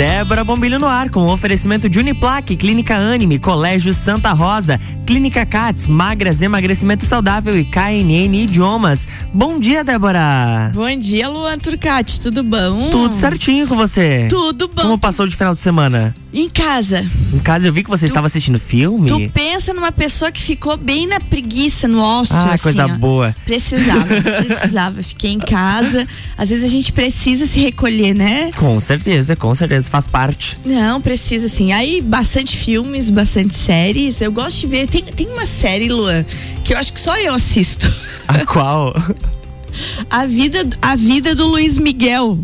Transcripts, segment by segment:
Débora Bombilho no ar, com oferecimento de Uniplaque, Clínica Anime, Colégio Santa Rosa, Clínica Cats, Magras, Emagrecimento Saudável e KNN Idiomas. Bom dia, Débora! Bom dia, Luan Turcati, tudo bom? Tudo certinho com você? Tudo bom. Como passou de final de semana? Em casa. Em casa eu vi que você tu, estava assistindo filme. Tu pensa numa pessoa que ficou bem na preguiça, no ócio. Ah, assim, coisa ó. boa. Precisava, precisava. Fiquei em casa. Às vezes a gente precisa se recolher, né? Com certeza, com certeza. Faz parte. Não, precisa sim. Aí, bastante filmes, bastante séries. Eu gosto de ver. Tem, tem uma série, Luan, que eu acho que só eu assisto. A qual? a vida, a vida do Luiz Miguel.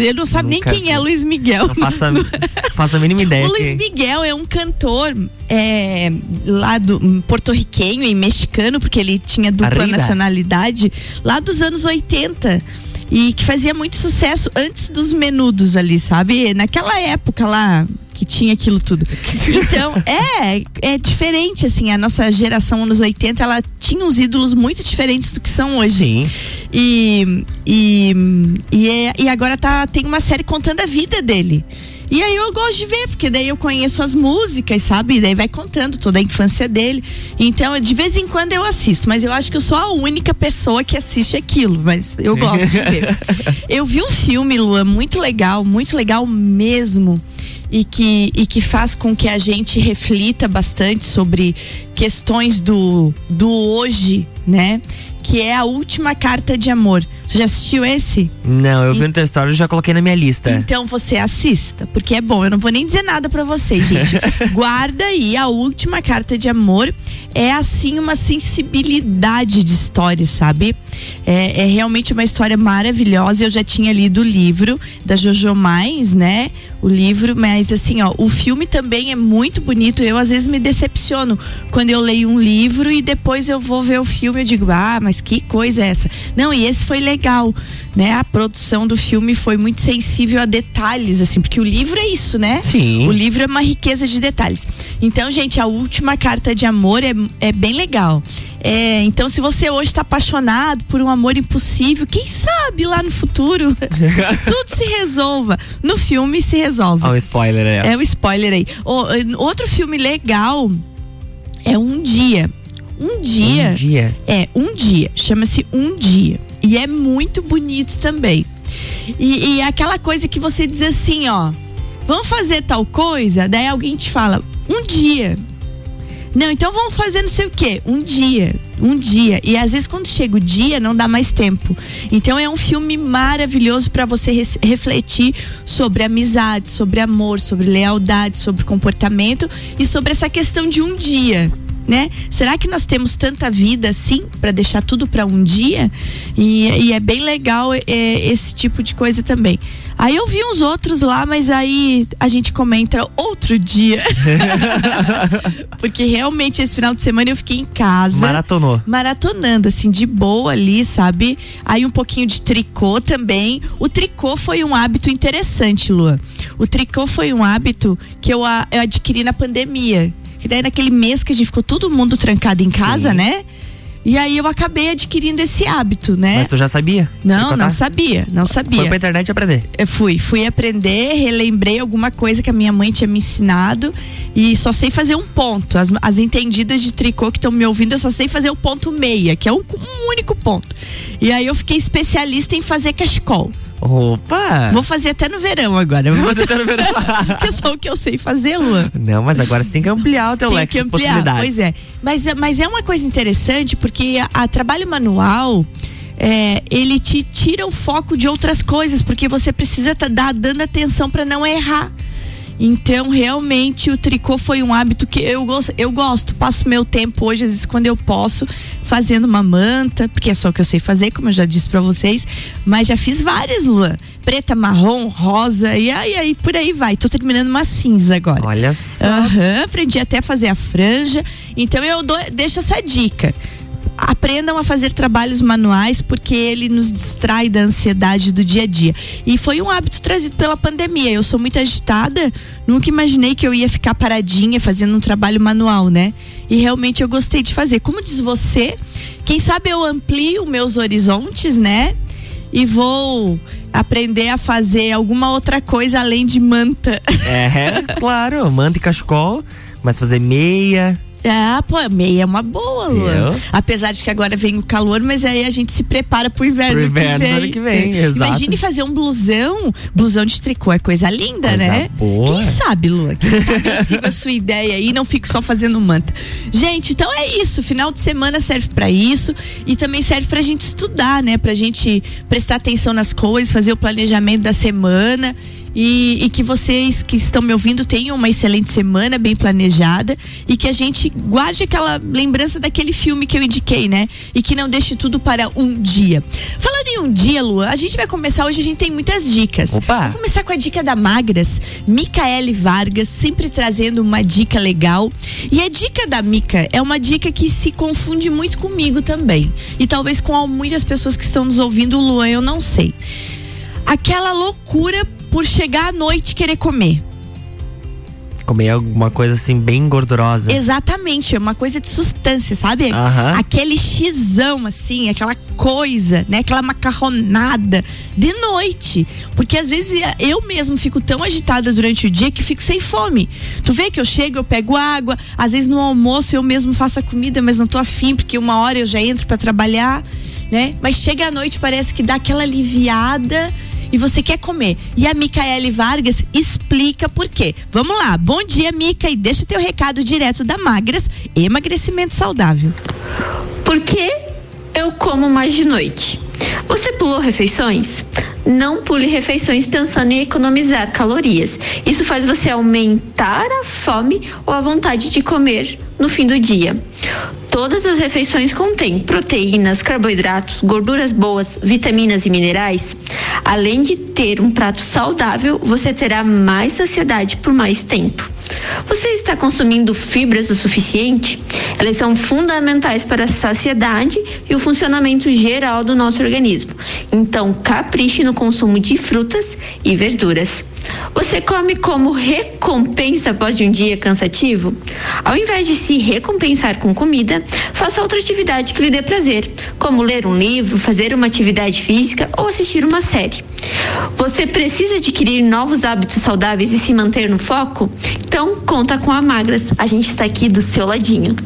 Ele não sabe Nunca nem quem é Luiz Miguel. Não faço a, faço a mínima ideia. o Luiz Miguel é um cantor é, lá do porto-riquenho e mexicano, porque ele tinha dupla Arriba. nacionalidade, lá dos anos 80 e que fazia muito sucesso antes dos menudos ali, sabe? Naquela época lá que tinha aquilo tudo. Então, é, é diferente, assim, a nossa geração anos 80, ela tinha uns ídolos muito diferentes do que são hoje. Sim. E, e, e, é, e agora tá, tem uma série contando a vida dele. E aí eu gosto de ver, porque daí eu conheço as músicas, sabe? E daí vai contando toda a infância dele. Então, de vez em quando eu assisto, mas eu acho que eu sou a única pessoa que assiste aquilo, mas eu gosto de ver. Eu vi um filme, Lua, muito legal, muito legal mesmo. E que, e que faz com que a gente reflita bastante sobre questões do, do hoje, né? Que é a última carta de amor. Você já assistiu esse? Não, eu vi no teu story e já coloquei na minha lista. Então você assista, porque é bom. Eu não vou nem dizer nada para vocês, gente. Guarda aí a última carta de amor. É assim uma sensibilidade de história, sabe? É, é realmente uma história maravilhosa. Eu já tinha lido o livro da Jojo Mais, né? O livro, mas assim, ó, o filme também é muito bonito. Eu às vezes me decepciono quando eu leio um livro e depois eu vou ver o filme e digo, ah, mas que coisa é essa? Não, e esse foi legal, né? A produção do filme foi muito sensível a detalhes, assim, porque o livro é isso, né? Sim. O livro é uma riqueza de detalhes. Então, gente, a última carta de amor é, é bem legal. É, então, se você hoje está apaixonado por um amor impossível, quem sabe lá no futuro tudo se resolva. No filme se resolve. Olha o spoiler aí. É o spoiler aí. O, outro filme legal é Um Dia. Um dia. Um dia. É, um dia. Chama-se Um Dia. E é muito bonito também. E, e aquela coisa que você diz assim, ó. Vamos fazer tal coisa? Daí alguém te fala, um dia. Não, então vamos fazer não sei o quê. Um dia. Um dia. E às vezes quando chega o dia, não dá mais tempo. Então é um filme maravilhoso para você refletir sobre amizade, sobre amor, sobre lealdade, sobre comportamento e sobre essa questão de um dia né? Será que nós temos tanta vida assim para deixar tudo para um dia? E, e, é bem legal é, esse tipo de coisa também. Aí eu vi uns outros lá, mas aí a gente comenta outro dia. Porque realmente esse final de semana eu fiquei em casa. Maratonou. Maratonando, assim, de boa ali, sabe? Aí um pouquinho de tricô também. O tricô foi um hábito interessante, Lua. O tricô foi um hábito que eu, eu adquiri na pandemia. Que daí naquele mês que a gente ficou todo mundo trancado em casa, Sim. né? E aí eu acabei adquirindo esse hábito, né? Mas tu já sabia? Não, não sabia, não sabia. Foi pra internet aprender. Eu fui, fui aprender, relembrei alguma coisa que a minha mãe tinha me ensinado e só sei fazer um ponto. As, as entendidas de tricô que estão me ouvindo, eu só sei fazer o ponto meia, que é um, um único ponto. E aí eu fiquei especialista em fazer cachecol. Opa! Vou fazer até no verão agora. Vou Você tá no verão. que é só o que eu sei fazer, Luan. Não, mas agora você tem que ampliar o teu Tem leque que de ampliar, possibilidades. pois é. Mas, é- mas é uma coisa interessante porque a, a trabalho manual é, ele te tira o foco de outras coisas porque você precisa tá dar dando atenção para não errar. Então, realmente, o tricô foi um hábito que eu gosto, eu gosto. Passo meu tempo hoje, às vezes, quando eu posso, fazendo uma manta, porque é só o que eu sei fazer, como eu já disse para vocês. Mas já fiz várias, Lua. Preta, marrom, rosa, e aí, aí por aí vai. Tô terminando uma cinza agora. Olha só. Aham, aprendi até a fazer a franja. Então eu dou, deixo essa dica. Aprendam a fazer trabalhos manuais porque ele nos distrai da ansiedade do dia a dia. E foi um hábito trazido pela pandemia. Eu sou muito agitada, nunca imaginei que eu ia ficar paradinha fazendo um trabalho manual, né? E realmente eu gostei de fazer. Como diz você, quem sabe eu amplio meus horizontes, né? e vou aprender a fazer alguma outra coisa além de manta. É, claro, manta e cachecol. A fazer meia. Ah, pô, meia é uma boa, Luan. Apesar de que agora vem o calor, mas aí a gente se prepara pro inverno, pro inverno que vem. que vem exato. Imagine fazer um blusão, blusão de tricô, é coisa linda, coisa né? Boa. Quem sabe, Luan? Quem sabe eu sigo a sua ideia aí e não fico só fazendo manta. Gente, então é isso. Final de semana serve para isso e também serve pra gente estudar, né? Pra gente prestar atenção nas coisas, fazer o planejamento da semana e, e, que vocês que estão me ouvindo tenham uma excelente semana, bem planejada e que a gente guarde aquela lembrança daquele filme que eu indiquei, né? E que não deixe tudo para um dia. Falando em um dia, Lua, a gente vai começar hoje, a gente tem muitas dicas. Opa. Vamos começar com a dica da Magras, Micaele Vargas, sempre trazendo uma dica legal. E a dica da Mica é uma dica que se confunde muito comigo também. E talvez com muitas pessoas que estão nos ouvindo, Luan, eu não sei. Aquela loucura por chegar à noite e querer comer. Comer alguma coisa assim bem gordurosa. Exatamente, é uma coisa de substância, sabe? Uhum. Aquele xizão, assim, aquela coisa, né? Aquela macarronada de noite. Porque às vezes eu mesmo fico tão agitada durante o dia que fico sem fome. Tu vê que eu chego, eu pego água, às vezes no almoço eu mesmo faço a comida, mas não tô afim, porque uma hora eu já entro para trabalhar, né? Mas chega à noite, parece que dá aquela aliviada e você quer comer. E a Micaele Vargas explica por quê. Vamos lá. Bom dia, Mica, e deixa teu recado direto da Magras, emagrecimento saudável. Por que eu como mais de noite? Você pulou refeições? Não pule refeições pensando em economizar calorias. Isso faz você aumentar a fome ou a vontade de comer no fim do dia. Todas as refeições contêm proteínas, carboidratos, gorduras boas, vitaminas e minerais. Além de ter um prato saudável, você terá mais saciedade por mais tempo. Você está consumindo fibras o suficiente? Elas são fundamentais para a saciedade e o funcionamento geral do nosso organismo. Então, capriche no consumo de frutas e verduras. Você come como recompensa após um dia cansativo? Ao invés de se recompensar com comida, faça outra atividade que lhe dê prazer, como ler um livro, fazer uma atividade física ou assistir uma série. Você precisa adquirir novos hábitos saudáveis e se manter no foco? Então, conta com a Magras. A gente está aqui do seu ladinho.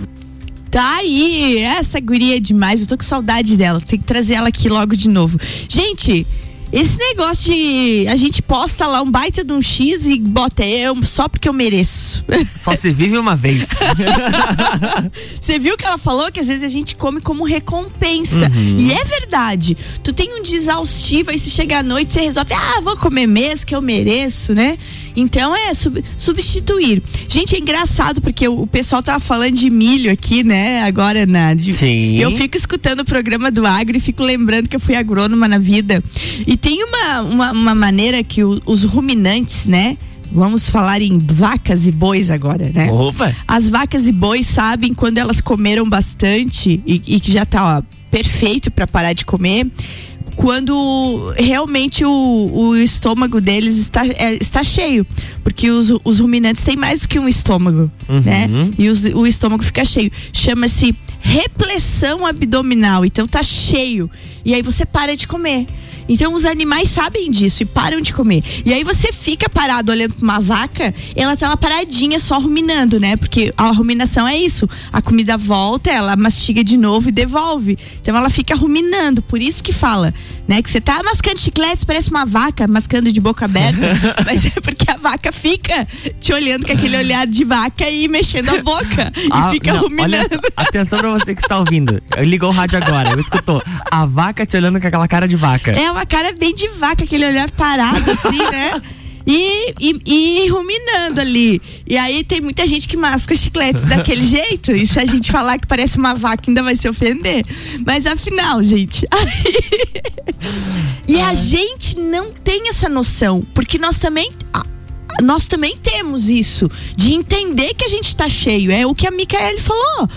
Tá aí, essa guria é demais. Eu tô com saudade dela. Tem que trazer ela aqui logo de novo. Gente, esse negócio de a gente posta lá um baita de um X e bota eu só porque eu mereço. Só se vive uma vez. Você viu que ela falou que às vezes a gente come como recompensa. Uhum. E é verdade. Tu tem um dia exaustivo, aí se chega à noite, você resolve, ah, vou comer mesmo que eu mereço, né? Então é sub, substituir. Gente, é engraçado porque o, o, pessoal tava falando de milho aqui, né? Agora na. De, Sim. Eu fico escutando o programa do Agro e fico lembrando que eu fui agrônoma na vida. E tem uma, uma, uma maneira que o, os ruminantes, né? Vamos falar em vacas e bois agora, né? Opa! As vacas e bois sabem quando elas comeram bastante e, que já tá ó, perfeito para parar de comer quando realmente o, o estômago deles está, é, está cheio. Porque os, os ruminantes têm mais do que um estômago, uhum. né? E os, o estômago fica cheio. Chama-se repressão abdominal. Então tá cheio. E aí você para de comer. Então os animais sabem disso e param de comer. E aí você fica parado olhando para uma vaca, ela tá lá paradinha só ruminando, né? Porque a ruminação é isso. A comida volta, ela mastiga de novo e devolve. Então ela fica ruminando. Por isso que fala, né? Que você tá mascando chicletes, parece uma vaca mascando de boca aberta. mas é porque a vaca fica te olhando com aquele olhar de vaca e mexendo a boca. Ah, e fica não, ruminando. Atenção pra você que está ouvindo. Ligou o rádio agora, eu escutou. A vaca te olhando com aquela cara de vaca. É uma cara bem de vaca, aquele olhar parado, assim, né? E, e, e, ruminando ali. E aí tem muita gente que masca chicletes daquele jeito. E se a gente falar que parece uma vaca, ainda vai se ofender. Mas afinal, gente. Aí... e a gente não tem essa noção. Porque nós também. Nós também temos isso. De entender que a gente está cheio. É o que a Micaele falou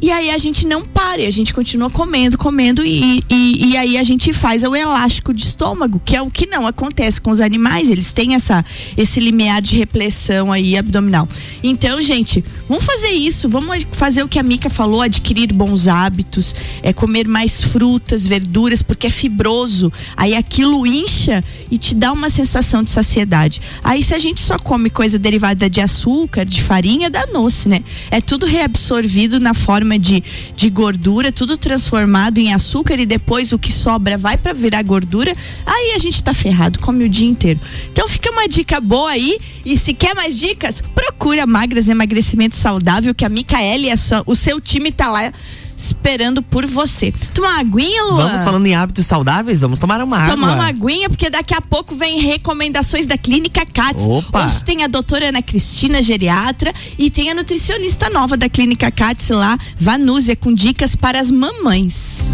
E aí a gente não para, a gente continua comendo, comendo e, e, e, aí a gente faz o elástico de estômago, que é o que não acontece com os animais, eles têm essa, esse limiar de repressão aí abdominal. Então, gente, vamos fazer isso, vamos fazer o que a Mica falou, adquirir bons hábitos, é comer mais frutas, verduras, porque é fibroso, aí aquilo incha e te dá uma sensação de saciedade. Aí se a gente só come coisa derivada de açúcar, de farinha, dá doce, né? É tudo reabsorvido na forma forma de, de gordura, tudo transformado em açúcar e depois o que sobra vai para virar gordura, aí a gente tá ferrado, come o dia inteiro. Então fica uma dica boa aí e se quer mais dicas, procura Magras Emagrecimento Saudável que a Micaele, o seu time tá lá esperando por você. Tomar uma aguinha, Luan? Vamos falando em hábitos saudáveis? Vamos tomar uma água. Tomar uma aguinha, porque daqui a pouco vem recomendações da Clínica Cats. Opa. Hoje tem a doutora Ana Cristina, geriatra, e tem a nutricionista nova da Clínica Cats lá, Vanúzia, com dicas para as mamães.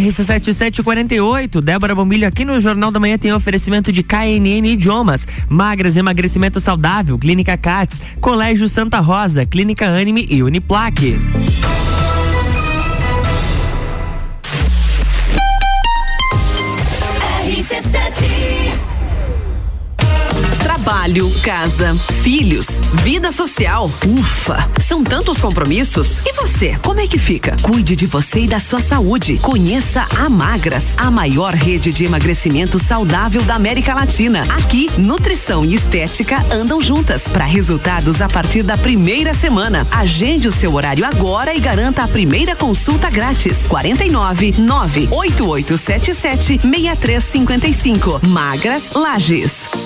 RC7748, Débora Bombilho aqui no Jornal da Manhã tem oferecimento de KNN Idiomas, Magras Emagrecimento Saudável, Clínica Cats, Colégio Santa Rosa, Clínica Anime e Uniplaque. Trabalho, casa, filhos, vida social. Ufa! São tantos compromissos. E você, como é que fica? Cuide de você e da sua saúde. Conheça a Magras, a maior rede de emagrecimento saudável da América Latina. Aqui, nutrição e estética andam juntas para resultados a partir da primeira semana. Agende o seu horário agora e garanta a primeira consulta grátis. 49 98877 6355. Magras Lages.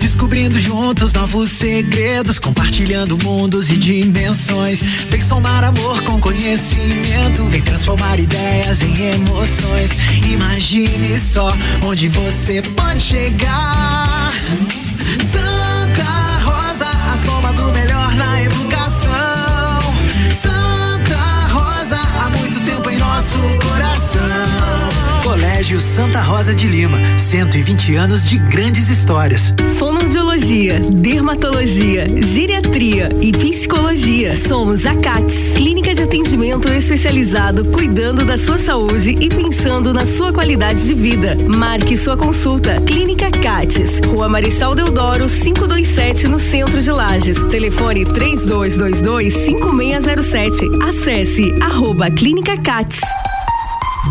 Descobrindo juntos novos segredos, compartilhando mundos e dimensões. Vem somar amor com conhecimento, vem transformar ideias em emoções. Imagine só onde você pode chegar. Santa Rosa, a soma do melhor na educação. Santa Rosa, há muito tempo em nosso coração. Colégio Santa Rosa de Lima, 120 anos de grandes histórias. Fonoaudiologia, dermatologia, geriatria e psicologia. Somos a CATS, clínica de atendimento especializado cuidando da sua saúde e pensando na sua qualidade de vida. Marque sua consulta. Clínica CATS, Rua Marechal Deodoro, 527 no centro de Lages. Telefone 3222 5607. Acesse arroba Clínica CATS.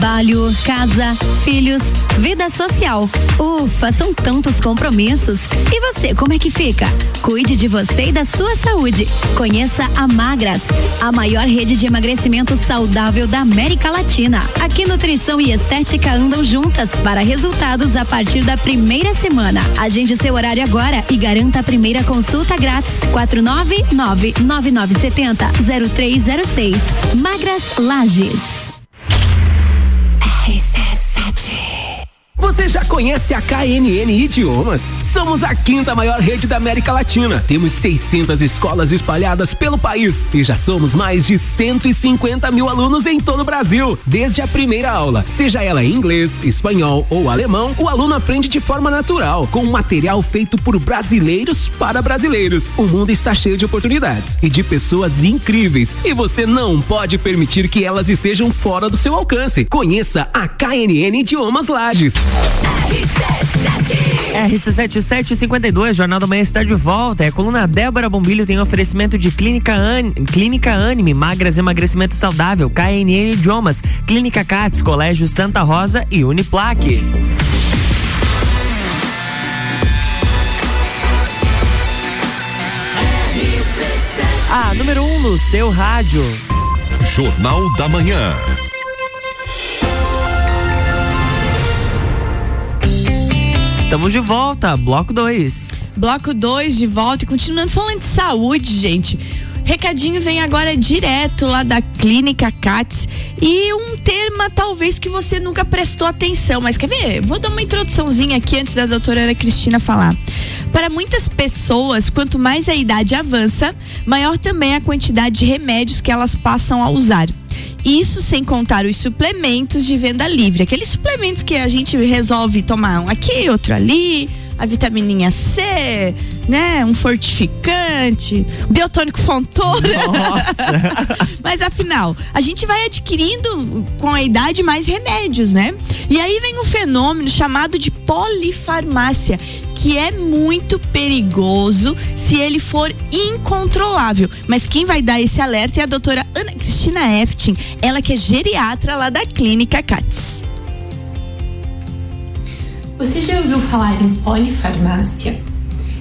trabalho, casa, filhos, vida social. Ufa, são tantos compromissos. E você, como é que fica? Cuide de você e da sua saúde. Conheça a Magras, a maior rede de emagrecimento saudável da América Latina. Aqui nutrição e estética andam juntas para resultados a partir da primeira semana. Agende seu horário agora e garanta a primeira consulta grátis. 499 9970 0306. Magras Lages. Você já conhece a KNN Idiomas? Somos a quinta maior rede da América Latina. Temos 600 escolas espalhadas pelo país e já somos mais de 150 mil alunos em todo o Brasil. Desde a primeira aula, seja ela em inglês, espanhol ou alemão, o aluno aprende de forma natural, com material feito por brasileiros para brasileiros. O mundo está cheio de oportunidades e de pessoas incríveis e você não pode permitir que elas estejam fora do seu alcance. Conheça a KNN Idiomas Lages. RC7 RC7752, Jornal da Manhã está de volta. É a coluna Débora Bombilho tem oferecimento de Clínica, An... Clínica Anime, Magras Emagrecimento Saudável, KNN Idiomas, Clínica Cats, Colégio Santa Rosa e Uniplaque. A número 1 um no seu rádio. Jornal da Manhã. Estamos de volta, bloco 2. Bloco 2 de volta e continuando falando de saúde, gente. Recadinho vem agora direto lá da Clínica CATS e um tema talvez que você nunca prestou atenção, mas quer ver? Vou dar uma introduçãozinha aqui antes da doutora Ana Cristina falar. Para muitas pessoas, quanto mais a idade avança, maior também a quantidade de remédios que elas passam a usar. Isso sem contar os suplementos de venda livre, aqueles suplementos que a gente resolve tomar um aqui, outro ali, a vitamininha C, né? Um fortificante, biotônico fontoura. Mas afinal, a gente vai adquirindo com a idade mais remédios, né? E aí vem um fenômeno chamado de polifarmácia, que é muito perigoso se ele for incontrolável. Mas quem vai dar esse alerta é a doutora Ana Cristina Eftin, ela que é geriatra lá da Clínica CATS. Você já ouviu falar em polifarmácia?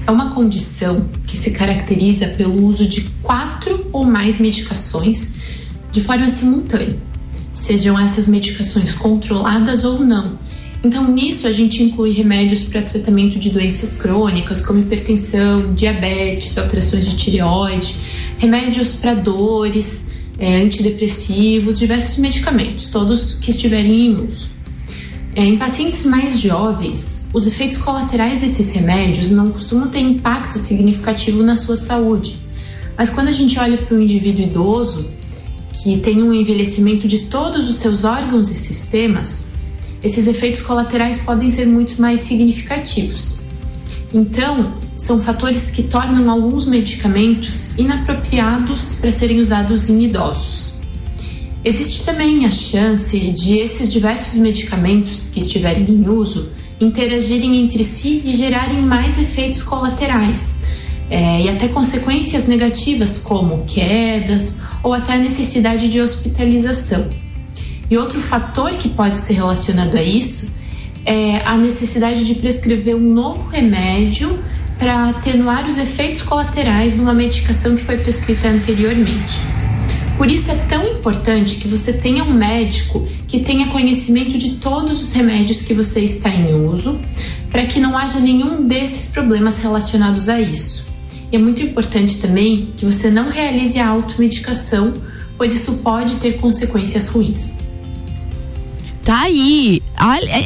É uma condição que se caracteriza pelo uso de quatro ou mais medicações de forma simultânea, sejam essas medicações controladas ou não. Então, nisso a gente inclui remédios para tratamento de doenças crônicas, como hipertensão, diabetes, alterações de tireoide, remédios para dores, é, antidepressivos, diversos medicamentos, todos que estiverem em uso. É, em pacientes mais jovens, os efeitos colaterais desses remédios não costumam ter impacto significativo na sua saúde. Mas quando a gente olha para o indivíduo idoso, que tem um envelhecimento de todos os seus órgãos e sistemas, esses efeitos colaterais podem ser muito mais significativos. Então, são fatores que tornam alguns medicamentos inapropriados para serem usados em idosos. Existe também a chance de esses diversos medicamentos que estiverem em uso interagirem entre si e gerarem mais efeitos colaterais é, e até consequências negativas como quedas ou até a necessidade de hospitalização. E outro fator que pode ser relacionado a isso é a necessidade de prescrever um novo remédio para atenuar os efeitos colaterais de uma medicação que foi prescrita anteriormente. Por isso é tão importante que você tenha um médico que tenha conhecimento de todos os remédios que você está em uso, para que não haja nenhum desses problemas relacionados a isso. E é muito importante também que você não realize a automedicação, pois isso pode ter consequências ruins. Tá aí.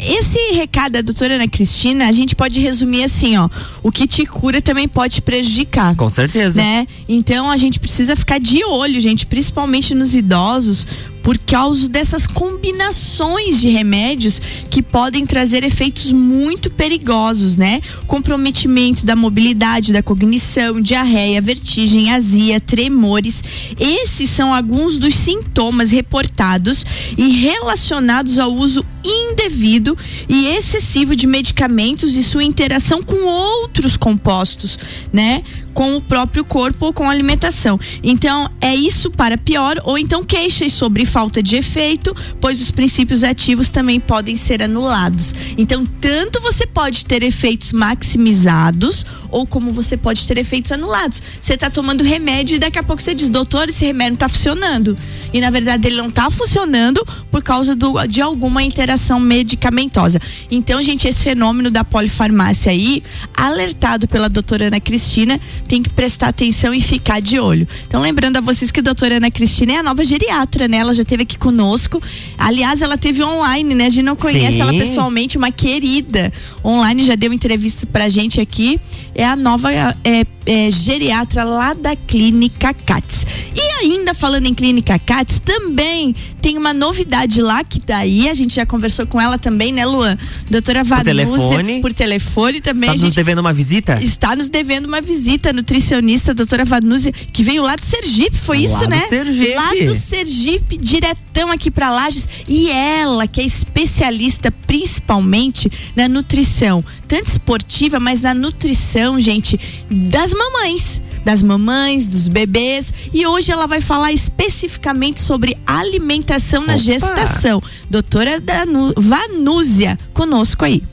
Esse recado da doutora Ana Cristina, a gente pode resumir assim, ó. O que te cura também pode te prejudicar. Com certeza. Né? Então a gente precisa ficar de olho, gente, principalmente nos idosos, por causa dessas combinações de remédios que podem trazer efeitos muito perigosos, né? Comprometimento da mobilidade, da cognição, diarreia, vertigem, azia, tremores. Esses são alguns dos sintomas reportados e relacionados ao uso indevido e excessivo de medicamentos e sua interação com outros compostos, né? com o próprio corpo ou com a alimentação. Então, é isso para pior, ou então queixas sobre falta de efeito, pois os princípios ativos também podem ser anulados. Então, tanto você pode ter efeitos maximizados, ou como você pode ter efeitos anulados. Você está tomando remédio e daqui a pouco você diz, doutor, esse remédio não está funcionando. E na verdade ele não está funcionando por causa do, de alguma interação medicamentosa. Então, gente, esse fenômeno da polifarmácia aí, alertado pela doutora Ana Cristina, tem que prestar atenção e ficar de olho. Então, lembrando a vocês que a doutora Ana Cristina é a nova geriatra, né? Ela já esteve aqui conosco. Aliás, ela teve online, né? A gente não conhece Sim. ela pessoalmente, uma querida. Online já deu entrevista pra gente aqui. É a nova é, é, geriatra lá da Clínica CATS. E ainda falando em Clínica Cats, também tem uma novidade lá que daí a gente já conversou com ela também, né, Luan? Doutora Vanúzia. telefone. Por telefone também. Está nos devendo uma visita? está nos devendo uma visita. Nutricionista, doutora Vanúzia, que veio lá do Sergipe, foi Lá isso, do né? Sergipe. Lá do Sergipe, diretão aqui pra Lages. E ela, que é especialista principalmente na nutrição, tanto esportiva, mas na nutrição, gente, das mamães. Das mamães, dos bebês. E hoje ela vai falar especificamente sobre alimentação na Opa. gestação. Doutora Danu- Vanúzia, conosco aí.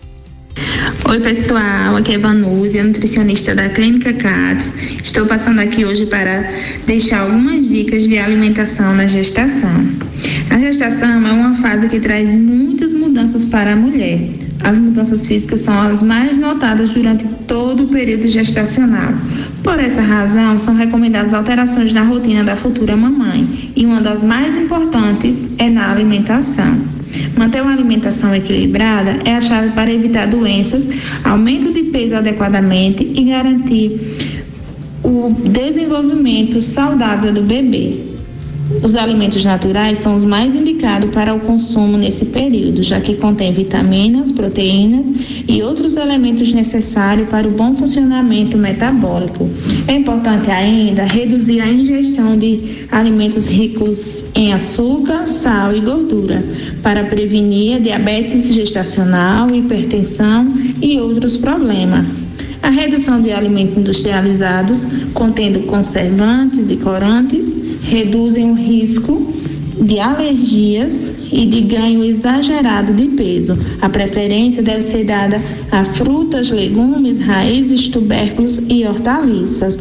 Oi pessoal, aqui é Vanúzia, nutricionista da Clínica CATS. Estou passando aqui hoje para deixar algumas dicas de alimentação na gestação. A gestação é uma fase que traz muitas mudanças para a mulher. As mudanças físicas são as mais notadas durante todo o período gestacional. Por essa razão, são recomendadas alterações na rotina da futura mamãe, e uma das mais importantes é na alimentação. Manter uma alimentação equilibrada é a chave para evitar doenças, aumento de peso adequadamente e garantir o desenvolvimento saudável do bebê. Os alimentos naturais são os mais indicados para o consumo nesse período, já que contém vitaminas, proteínas e outros elementos necessários para o bom funcionamento metabólico. É importante ainda reduzir a ingestão de alimentos ricos em açúcar, sal e gordura, para prevenir diabetes gestacional, hipertensão e outros problemas. A redução de alimentos industrializados contendo conservantes e corantes reduzem o risco de alergias e de ganho exagerado de peso. A preferência deve ser dada a frutas, legumes, raízes, tubérculos e hortaliças.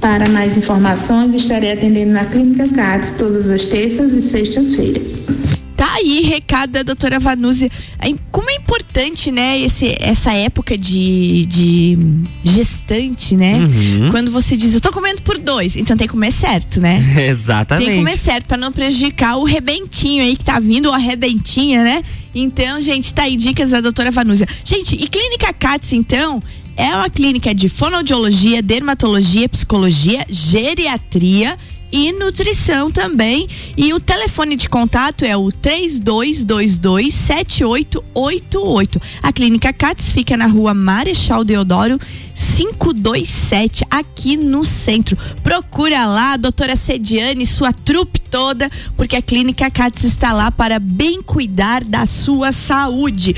Para mais informações, estarei atendendo na Clínica CATS todas as terças e sextas-feiras. Tá aí, recado da doutora Vanúzia. É, Como é importante, né, esse, essa época de, de gestante, né? Uhum. Quando você diz, eu tô comendo por dois, então tem que comer certo, né? Exatamente. Tem que comer certo pra não prejudicar o rebentinho aí que tá vindo, ou a rebentinha, né? Então, gente, tá aí dicas da doutora Vanúzia. Gente, e Clínica CATS, então, é uma clínica de fonoaudiologia, dermatologia, psicologia, geriatria e nutrição também. E o telefone de contato é o 32227888. A Clínica CATS fica na rua Marechal Deodoro 527, aqui no centro. Procura lá a doutora Sediane, sua trupe toda, porque a Clínica CATS está lá para bem cuidar da sua saúde.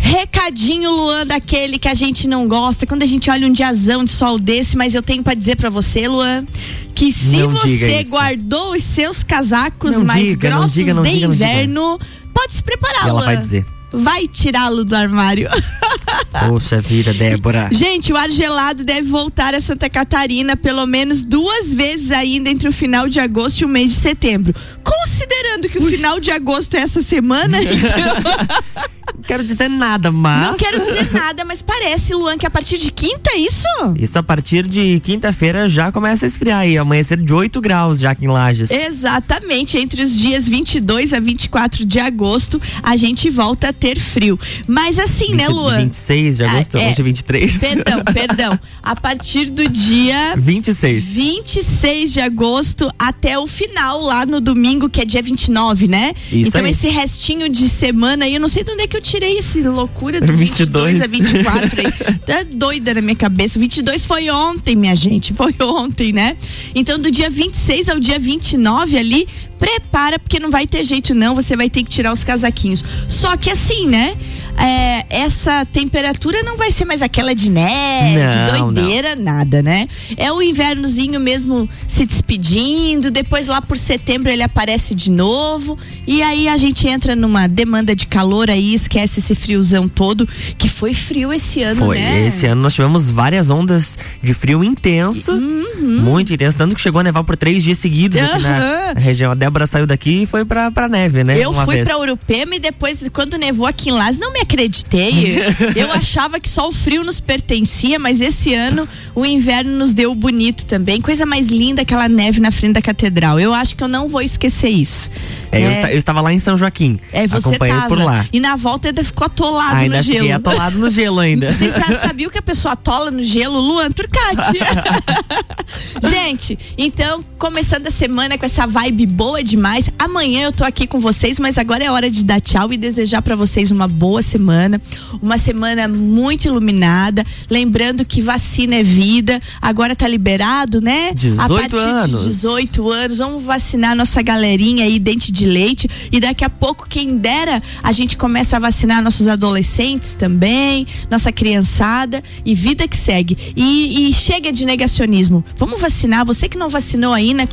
Recadinho, Luan, daquele que a gente não gosta, quando a gente olha um diazão de sol desse, mas eu tenho para dizer para você, Luan, que se Não você guardou os seus casacos Não mais diga, grossos diga, de diga, inverno, pode se preparar, ela Luan. vai dizer. Vai tirá-lo do armário. Poxa vida, Débora. Gente, o ar gelado deve voltar a Santa Catarina pelo menos duas vezes ainda entre o final de agosto e o mês de setembro. Considerando que o final de agosto é essa semana, então. Não quero dizer nada, mas. Não quero dizer nada, mas parece, Luan, que a partir de quinta é isso? Isso a partir de quinta-feira já começa a esfriar aí, amanhecer de 8 graus já aqui em Lages. Exatamente, entre os dias 22 a 24 de agosto, a gente volta a ter frio. Mas assim, né, 20 Luan? 26 de agosto, Ah, é. hoje é 23. Perdão, perdão. A partir do dia 26. 26 de agosto até o final, lá no domingo, que é dia 29, né? Isso então, aí. esse restinho de semana aí, eu não sei de onde é que eu tirei esse loucura do 22. 22 a 24 aí. Tá doida na minha cabeça. 22 foi ontem, minha gente. Foi ontem, né? Então, do dia 26 ao dia 29 ali, prepara, porque não vai ter jeito não, você vai ter que tirar os casaquinhos. Só que assim, né? É, essa temperatura não vai ser mais aquela de neve, Não, doideira, nada, né? É o invernozinho mesmo se despedindo, depois lá por setembro ele aparece de novo, e aí a gente entra numa demanda de calor aí, esquece esse friozão todo, que foi frio esse ano, Foi. né? Esse ano nós tivemos várias ondas de frio intenso. Muito intenso. Tanto que chegou a nevar por três dias seguidos aqui Uhum. na região. A Débora saiu daqui e foi pra, pra neve, né? Eu Uma fui vez. pra Urupema e depois, quando nevou aqui em Las, não me acreditei. Eu achava que só o frio nos pertencia, mas esse ano o inverno nos deu bonito também. Coisa mais linda aquela neve na frente da catedral. Eu acho que eu não vou esquecer isso. É, Eu, É. eu estava lá em São Joaquim. É, você Acompanhei tava. por lá. E na volta ainda ficou atolado Ainda no gelo. fiquei atolado no gelo ainda. Vocês já sabiam que a pessoa atola no gelo? Luan Turcati. Gente, então, começando a semana com essa vibe boa demais. Amanhã eu tô aqui com vocês, mas agora é hora de dar tchau e desejar pra vocês uma boa semana. Uma semana muito iluminada. Lembrando que vacina é vida. Agora tá liberado, né? 18 a partir anos. de 18 anos. Vamos vacinar nossa galerinha aí, dente de leite. E daqui a pouco, quem dera, a gente começa a vacinar nossos adolescentes também, nossa criançada e vida que segue. E, e chega de negacionismo. Vamos vacinar. Você que não vacinou ainda,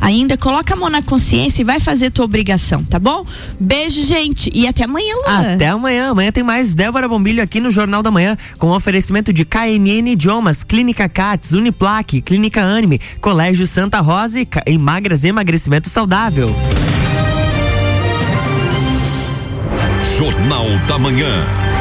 ainda, coloca a mão na consciência e vai fazer tua obrigação, tá bom? Beijo, gente. E até amanhã, Luan. Até amanhã. Amanhã tem mais Débora Bombilho aqui no Jornal da Manhã, com oferecimento de KNN Idiomas, Clínica Cats, Uniplaque, Clínica Anime, Colégio Santa Rosa e Magras Emagrecimento Saudável. Jornal da Manhã.